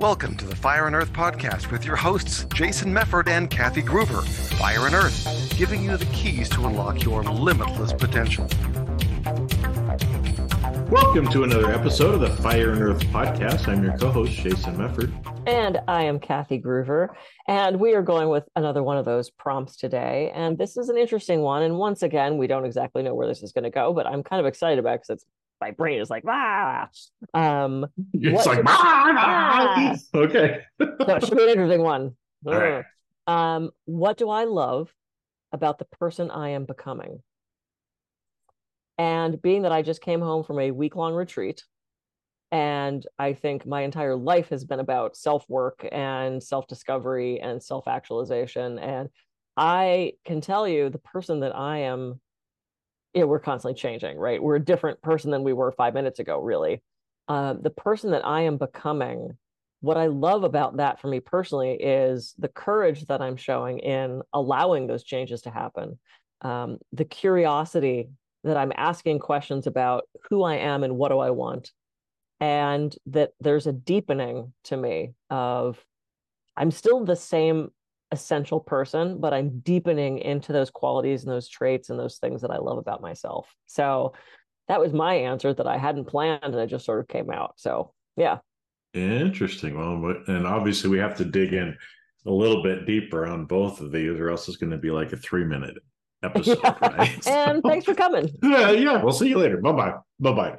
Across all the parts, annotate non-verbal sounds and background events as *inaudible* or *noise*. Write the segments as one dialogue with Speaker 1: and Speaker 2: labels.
Speaker 1: Welcome to the Fire and Earth podcast with your hosts, Jason Mefford and Kathy Gruver. Fire and Earth, giving you the keys to unlock your limitless potential.
Speaker 2: Welcome to another episode of the Fire and Earth podcast. I'm your co host, Jason Mefford.
Speaker 3: And I am Kathy Gruver. And we are going with another one of those prompts today. And this is an interesting one. And once again, we don't exactly know where this is going to go, but I'm kind of excited about it because it's my brain is like ah. Um,
Speaker 2: it's like *laughs* ah, okay. *laughs*
Speaker 3: so it should be an interesting one.
Speaker 2: Right.
Speaker 3: Um, what do I love about the person I am becoming? And being that I just came home from a week long retreat, and I think my entire life has been about self work and self discovery and self actualization. And I can tell you the person that I am yeah, we're constantly changing, right? We're a different person than we were five minutes ago, really. Uh, the person that I am becoming, what I love about that for me personally is the courage that I'm showing in allowing those changes to happen, um, the curiosity that I'm asking questions about who I am and what do I want, and that there's a deepening to me of I'm still the same essential person, but I'm deepening into those qualities and those traits and those things that I love about myself. So that was my answer that I hadn't planned and it just sort of came out. So yeah.
Speaker 2: Interesting. Well, and obviously we have to dig in a little bit deeper on both of these, or else it's going to be like a three minute episode. *laughs*
Speaker 3: Yeah.
Speaker 2: Right? *laughs*
Speaker 3: and thanks for coming. *laughs*
Speaker 2: Yeah, yeah. We'll see you later. Bye bye. Bye bye.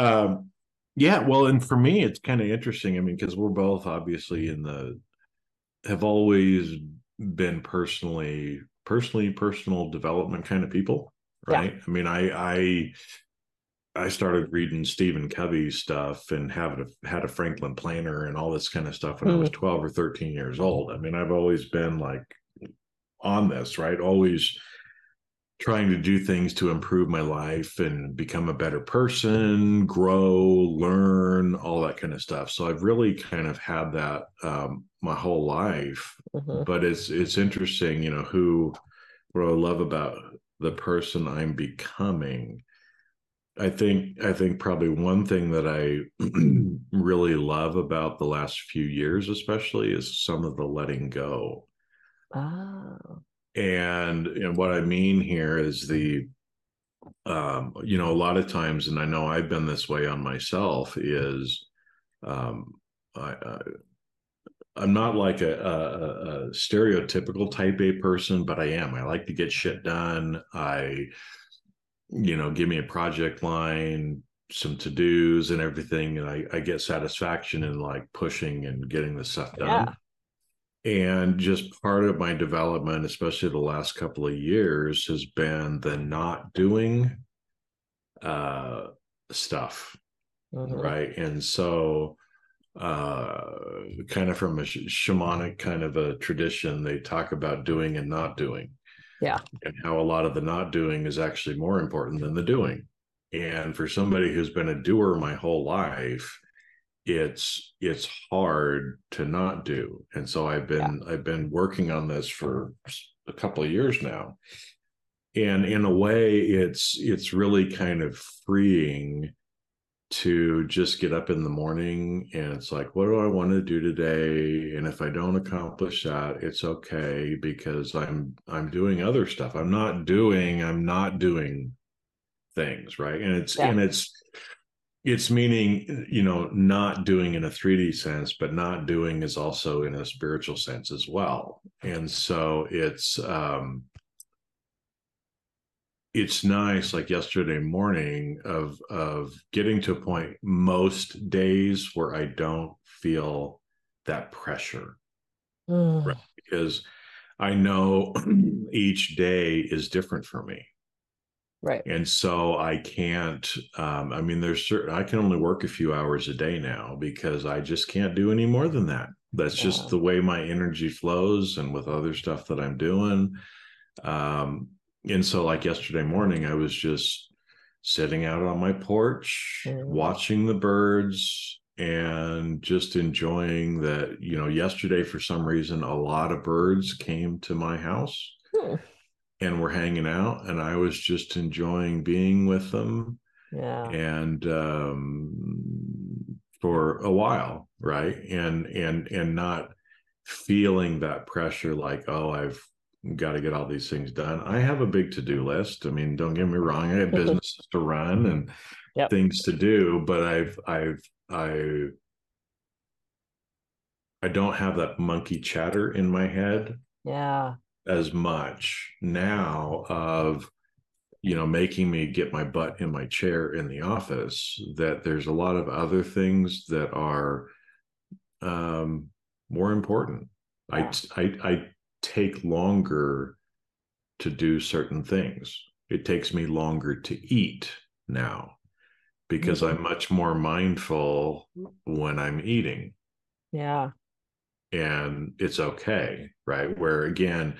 Speaker 2: Um, yeah. Well, and for me, it's kind of interesting. I mean, because we're both obviously in the have always been personally personally personal development kind of people right yeah. i mean i i i started reading stephen covey stuff and having a, had a franklin planner and all this kind of stuff when mm. i was hmm. 12 or 13 years old i mean i've always been like on this right always trying to do things to improve my life and become a better person, grow, learn, all that kind of stuff. So I've really kind of had that um, my whole life. Mm-hmm. But it's it's interesting, you know, who what I love about the person I'm becoming. I think I think probably one thing that I *clears throat* really love about the last few years, especially, is some of the letting go.
Speaker 3: Oh
Speaker 2: and and what i mean here is the um you know a lot of times and i know i've been this way on myself is um i, I I'm not like a, a, a, stereotypical type A person, but I am. I like to get shit done. I, you know, give me a project line, some to dos and everything, and I, I get satisfaction in like pushing and getting the stuff done. Yeah and just part of my development especially the last couple of years has been the not doing uh stuff mm-hmm. right? And so uh kind of from a sh- shamanic kind of a tradition they talk about doing and not doing.
Speaker 3: Yeah.
Speaker 2: And how a lot of the not doing is actually more important than the doing. And for somebody who's been a doer my whole life it's it's hard to not do. And so i've been yeah. i've been working on this for a couple of years now. And in a way it's it's really kind of freeing to just get up in the morning and it's like what do i want to do today? And if i don't accomplish that it's okay because i'm i'm doing other stuff. I'm not doing i'm not doing things right? And it's yeah. and it's it's meaning you know not doing in a 3d sense but not doing is also in a spiritual sense as well and so it's um it's nice like yesterday morning of of getting to a point most days where i don't feel that pressure
Speaker 3: mm.
Speaker 2: right? because i know *clears throat* each day is different for me
Speaker 3: right.
Speaker 2: And so i can't um, i mean there's certain i can only work a few hours a day now because i just can't do any more than that. That's yeah. just the way my energy flows and with other stuff that i'm doing. Um, and so like yesterday morning i was just sitting out on my porch mm. watching the birds and just enjoying that you know yesterday for some reason a lot of birds came to my house.
Speaker 3: Hmm
Speaker 2: and we're hanging out and i was just enjoying being with them
Speaker 3: yeah
Speaker 2: and um for a while, right? And and and not feeling that pressure like, oh, I've got to get all these things done. I have a big to-do list. I mean, don't get me wrong, I have *laughs* businesses to run and yep. things to do, but I've I've I I don't have that monkey chatter in my head.
Speaker 3: Yeah.
Speaker 2: As much now of you know making me get my butt in my chair in the office that there's a lot of other things that are um more important. I, I I take longer to do certain things. It takes me longer to eat now because mm-hmm. I'm much more mindful when I'm eating.
Speaker 3: Yeah.
Speaker 2: And it's okay, right? Where again,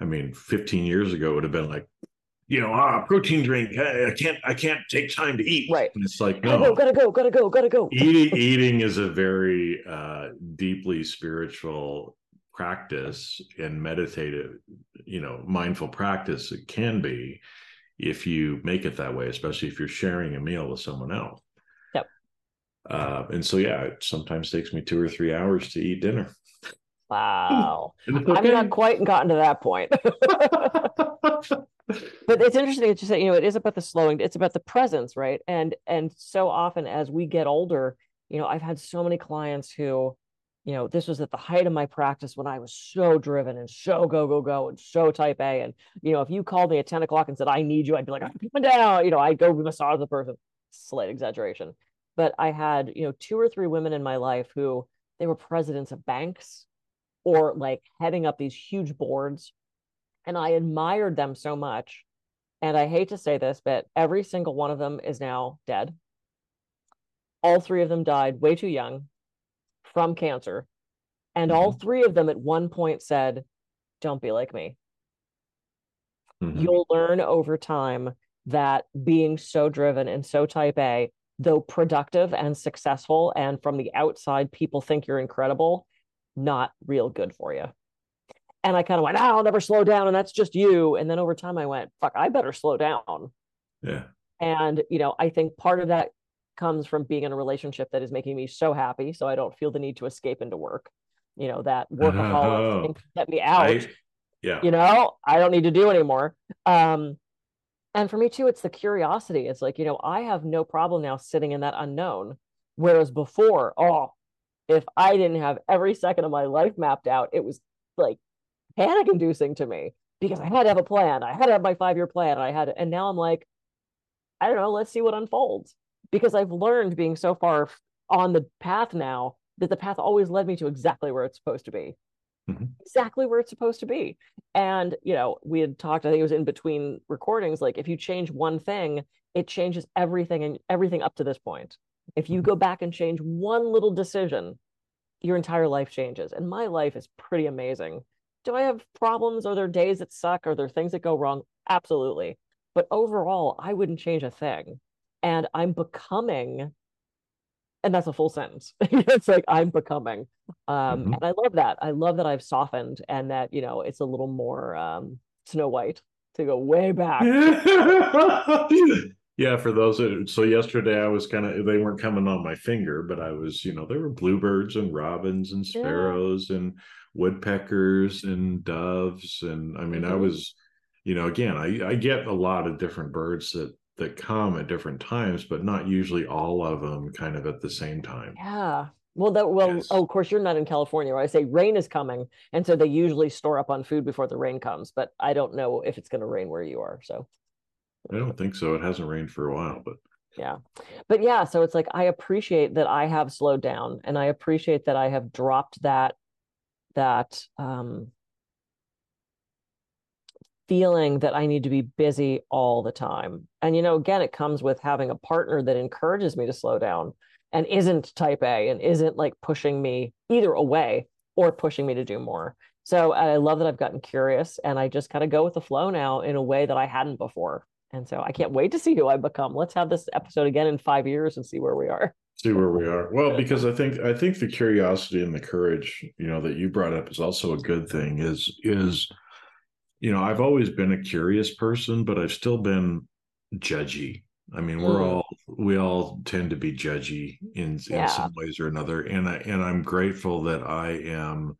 Speaker 2: I mean, 15 years ago it would have been like, you know, ah, protein drink. I can't, I can't take time to eat.
Speaker 3: Right.
Speaker 2: And it's like, no,
Speaker 3: gotta go, gotta go, gotta go.
Speaker 2: eating, eating is a very uh, deeply spiritual practice and meditative, you know, mindful practice. It can be if you make it that way, especially if you're sharing a meal with someone else.
Speaker 3: Yep.
Speaker 2: Uh, and so, yeah, it sometimes takes me two or three hours to eat dinner.
Speaker 3: Wow. *laughs* okay. I've not quite gotten to that point. *laughs* but it's interesting that you say, you know, it is about the slowing, it's about the presence, right? And and so often as we get older, you know, I've had so many clients who, you know, this was at the height of my practice when I was so driven and so go, go, go, and so type A. And, you know, if you called me at 10 o'clock and said, I need you, I'd be like, I'm coming down, you know, I'd go massage the person. Slight exaggeration. But I had, you know, two or three women in my life who they were presidents of banks or like heading up these huge boards and I admired them so much. And I hate to say this, but every single one of them is now dead. All three of them died way too young from cancer. And mm-hmm. all three of them at one point said, Don't be like me. Mm-hmm. You'll learn over time that being so driven and so type A, though productive and successful, and from the outside, people think you're incredible, not real good for you. And I kind of went, oh, I'll never slow down. And that's just you. And then over time, I went, fuck, I better slow down.
Speaker 2: Yeah.
Speaker 3: And, you know, I think part of that comes from being in a relationship that is making me so happy. So I don't feel the need to escape into work. You know, that workaholic oh, get me out. I,
Speaker 2: yeah.
Speaker 3: You know, I don't need to do anymore. Um, and for me too, it's the curiosity. It's like, you know, I have no problem now sitting in that unknown. Whereas before, oh, if I didn't have every second of my life mapped out, it was like panic inducing to me because I had to have a plan. I had to have my five year plan. I had, to, and now I'm like, I don't know, let's see what unfolds because I've learned being so far on the path now that the path always led me to exactly where it's supposed to be. Mm-hmm. Exactly where it's supposed to be. And, you know, we had talked, I think it was in between recordings, like if you change one thing, it changes everything and everything up to this point. If you go back and change one little decision, your entire life changes. And my life is pretty amazing do I have problems? Are there days that suck? Are there things that go wrong? Absolutely. But overall, I wouldn't change a thing. And I'm becoming, and that's a full sentence. *laughs* it's like I'm becoming. Um, mm-hmm. And I love that. I love that I've softened and that, you know, it's a little more um, Snow White to go way back. *laughs*
Speaker 2: yeah, for those that, so yesterday I was kind of they weren't coming on my finger, but I was, you know, there were bluebirds and robins and sparrows yeah. and woodpeckers and doves and i mean mm-hmm. i was you know again I, I get a lot of different birds that that come at different times but not usually all of them kind of at the same time
Speaker 3: yeah well that well yes. oh of course you're not in california where i say rain is coming and so they usually store up on food before the rain comes but i don't know if it's going to rain where you are so
Speaker 2: i don't think so it hasn't rained for a while but
Speaker 3: yeah but yeah so it's like i appreciate that i have slowed down and i appreciate that i have dropped that that um, feeling that I need to be busy all the time. And, you know, again, it comes with having a partner that encourages me to slow down and isn't type A and isn't like pushing me either away or pushing me to do more. So I love that I've gotten curious and I just kind of go with the flow now in a way that I hadn't before. And so I can't wait to see who I become. Let's have this episode again in five years and see where we are *laughs*
Speaker 2: see where we are well because i think i think the curiosity and the courage you know that you brought up is also a good thing is is you know i've always been a curious person but i've still been judgy I mean, we're mm. all we all tend to be judgy in yeah. in some ways or another, and I and I'm grateful that I am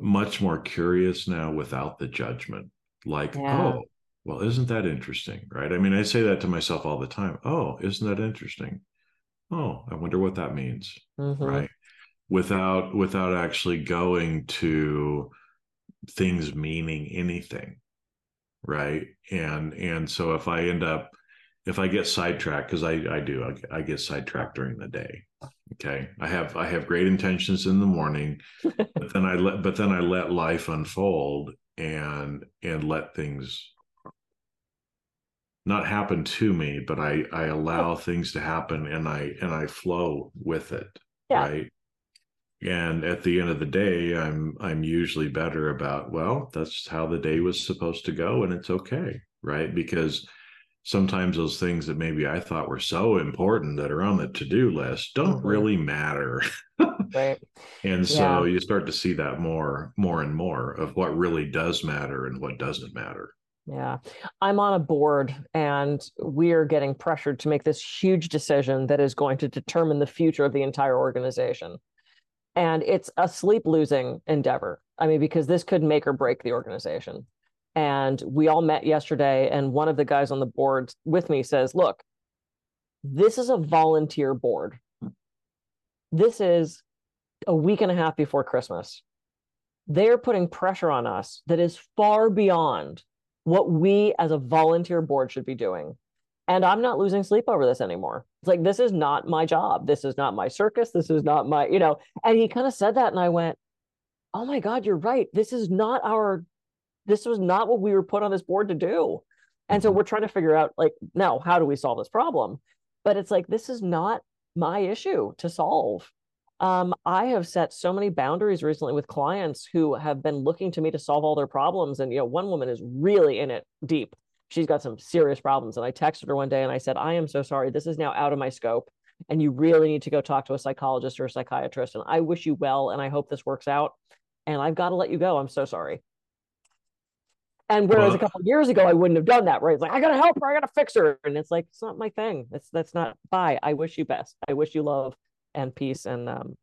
Speaker 2: much more curious now without the judgment. Like, yeah. oh, well, isn't that interesting, right? I mean, I say that to myself all the time. Oh, isn't that interesting? Oh, I wonder what that means, mm-hmm. right? Without without actually going to things meaning anything, right? And and so if I end up if I get sidetracked, because I, I do, I, I, get sidetracked during the day. Okay. I have I have great intentions in the morning, but then I let but then I let life unfold and and let things not happen to me, but I I allow things to happen and I and I flow with it. Yeah. Right. And at the end of the day, I'm I'm usually better about, well, that's how the day was supposed to go and it's okay. Right. Because sometimes those things that maybe I thought were so important that are on the to-do list don't mm-hmm. really matter. *laughs* right. And so yeah. you start to see that more more and more of what really does matter and what doesn't matter.
Speaker 3: Yeah. I'm on a board and we're getting pressured to make this huge decision that is going to determine the future of the entire organization. And it's a sleep losing endeavor. I mean, because this could make or break the organization. And we all met yesterday, and one of the guys on the board with me says, Look, this is a volunteer board. This is a week and a half before Christmas. They're putting pressure on us that is far beyond what we as a volunteer board should be doing. And I'm not losing sleep over this anymore. It's like, this is not my job. This is not my circus. This is not my, you know. And he kind of said that. And I went, oh my God, you're right. This is not our this was not what we were put on this board to do. And so mm-hmm. we're trying to figure out like now how do we solve this problem? But it's like this is not my issue to solve. Um, I have set so many boundaries recently with clients who have been looking to me to solve all their problems. And you know, one woman is really in it deep. She's got some serious problems. And I texted her one day and I said, I am so sorry. This is now out of my scope. And you really need to go talk to a psychologist or a psychiatrist. And I wish you well. And I hope this works out. And I've got to let you go. I'm so sorry. And whereas a couple years ago, I wouldn't have done that. Right? It's like I gotta help her, I gotta fix her, and it's like it's not my thing. That's that's not. Bye. I wish you best. I wish you love and peace and um.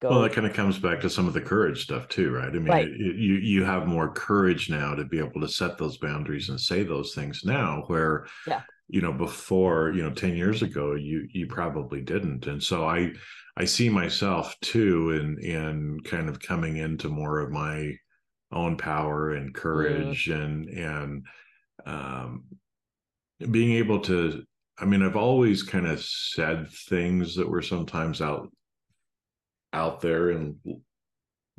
Speaker 2: Go. Well, that kind of comes back to some of the courage stuff too, right? I mean, right. You you have more courage now to be able to set those boundaries and say those things now, where yeah. you know before you know ten years ago you you probably didn't, and so I I see myself too in in kind of coming into more of my own power and courage yeah. and and um, being able to i mean i've always kind of said things that were sometimes out out there in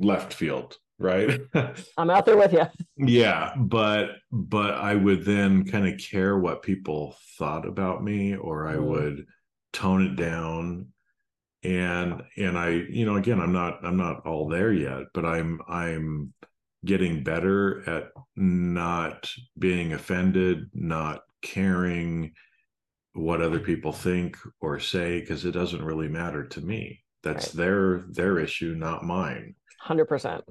Speaker 2: left field right? *laughs*
Speaker 3: I'm out there with you
Speaker 2: yeah but but i would then kind of care what people thought about me or i mm. would tone it down. And and i you know again i'm not i'm not all there yet but i'm i'm getting better at not being offended, not caring what other people think or say because it doesn't really matter to me. That's right. their their issue, not mine.
Speaker 3: 100%.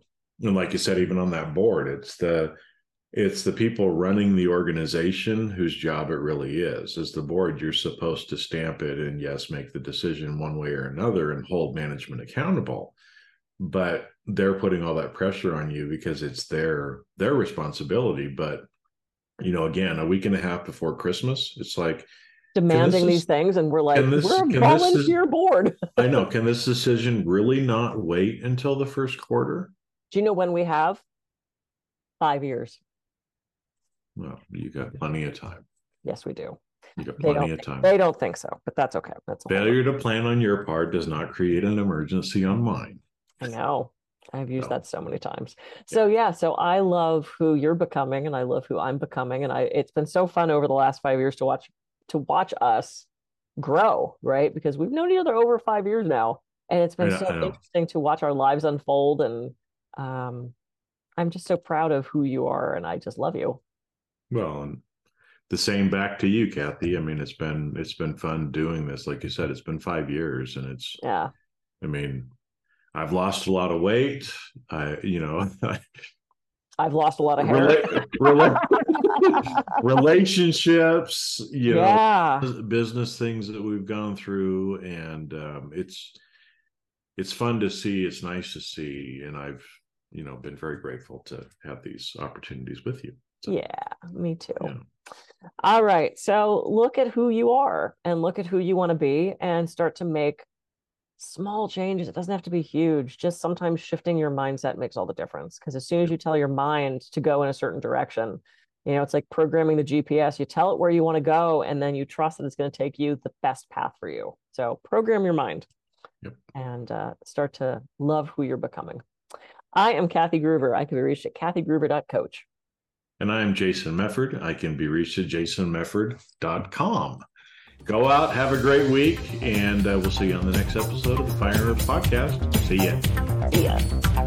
Speaker 2: And like you said even on that board, it's the it's the people running the organization whose job it really is. As the board, you're supposed to stamp it and yes, make the decision one way or another and hold management accountable but they're putting all that pressure on you because it's their their responsibility but you know again a week and a half before christmas it's like
Speaker 3: demanding these things and we're like this, we're a volunteer board. *laughs*
Speaker 2: I know. Can this decision really not wait until the first quarter?
Speaker 3: Do you know when we have? Five years.
Speaker 2: Well you got plenty of time.
Speaker 3: Yes we do.
Speaker 2: You got plenty of time.
Speaker 3: they don't think so but that's okay. That's
Speaker 2: failure to plan on your part does not create an emergency on mine.
Speaker 3: I know. I've used that so many times. So yeah, so I love who you're becoming and I love who I'm becoming and I it's been so fun over the last 5 years to watch to watch us grow, right? Because we've known each other over 5 years now and it's been so interesting to watch our lives unfold and um I'm just so proud of who you are and I just love you.
Speaker 2: Well, and the same back to you, Kathy. I mean, it's been it's been fun doing this. Like you said, it's been 5 years and it's
Speaker 3: Yeah.
Speaker 2: I mean, I've lost a lot of weight. I, you know, *laughs*
Speaker 3: I've lost a lot of hair.
Speaker 2: Relationships, you
Speaker 3: yeah.
Speaker 2: know, business things that we've gone through, and um, it's it's fun to see. It's nice to see, and I've you know been very grateful to have these opportunities with you.
Speaker 3: So, yeah, me too.
Speaker 2: Yeah.
Speaker 3: All right. So look at who you are and look at who you want to be and start to make small changes. It doesn't have to be huge. Just sometimes shifting your mindset makes all the difference. Because as soon as you tell your mind to go in a certain direction, you know, it's like programming the GPS. You tell it where you want to go, and then you trust that it's going to take you the best path for you. So program your mind
Speaker 2: yep.
Speaker 3: and uh, start to love who you're becoming. I am Kathy Gruver. I can be reached at kathygruver.coach.
Speaker 2: And I'm Jason Mefford. I can be reached at jasonmefford.com. Go out, have a great week, and uh, we'll see you on the next episode of the Fire Earth Podcast. See ya.
Speaker 3: See ya.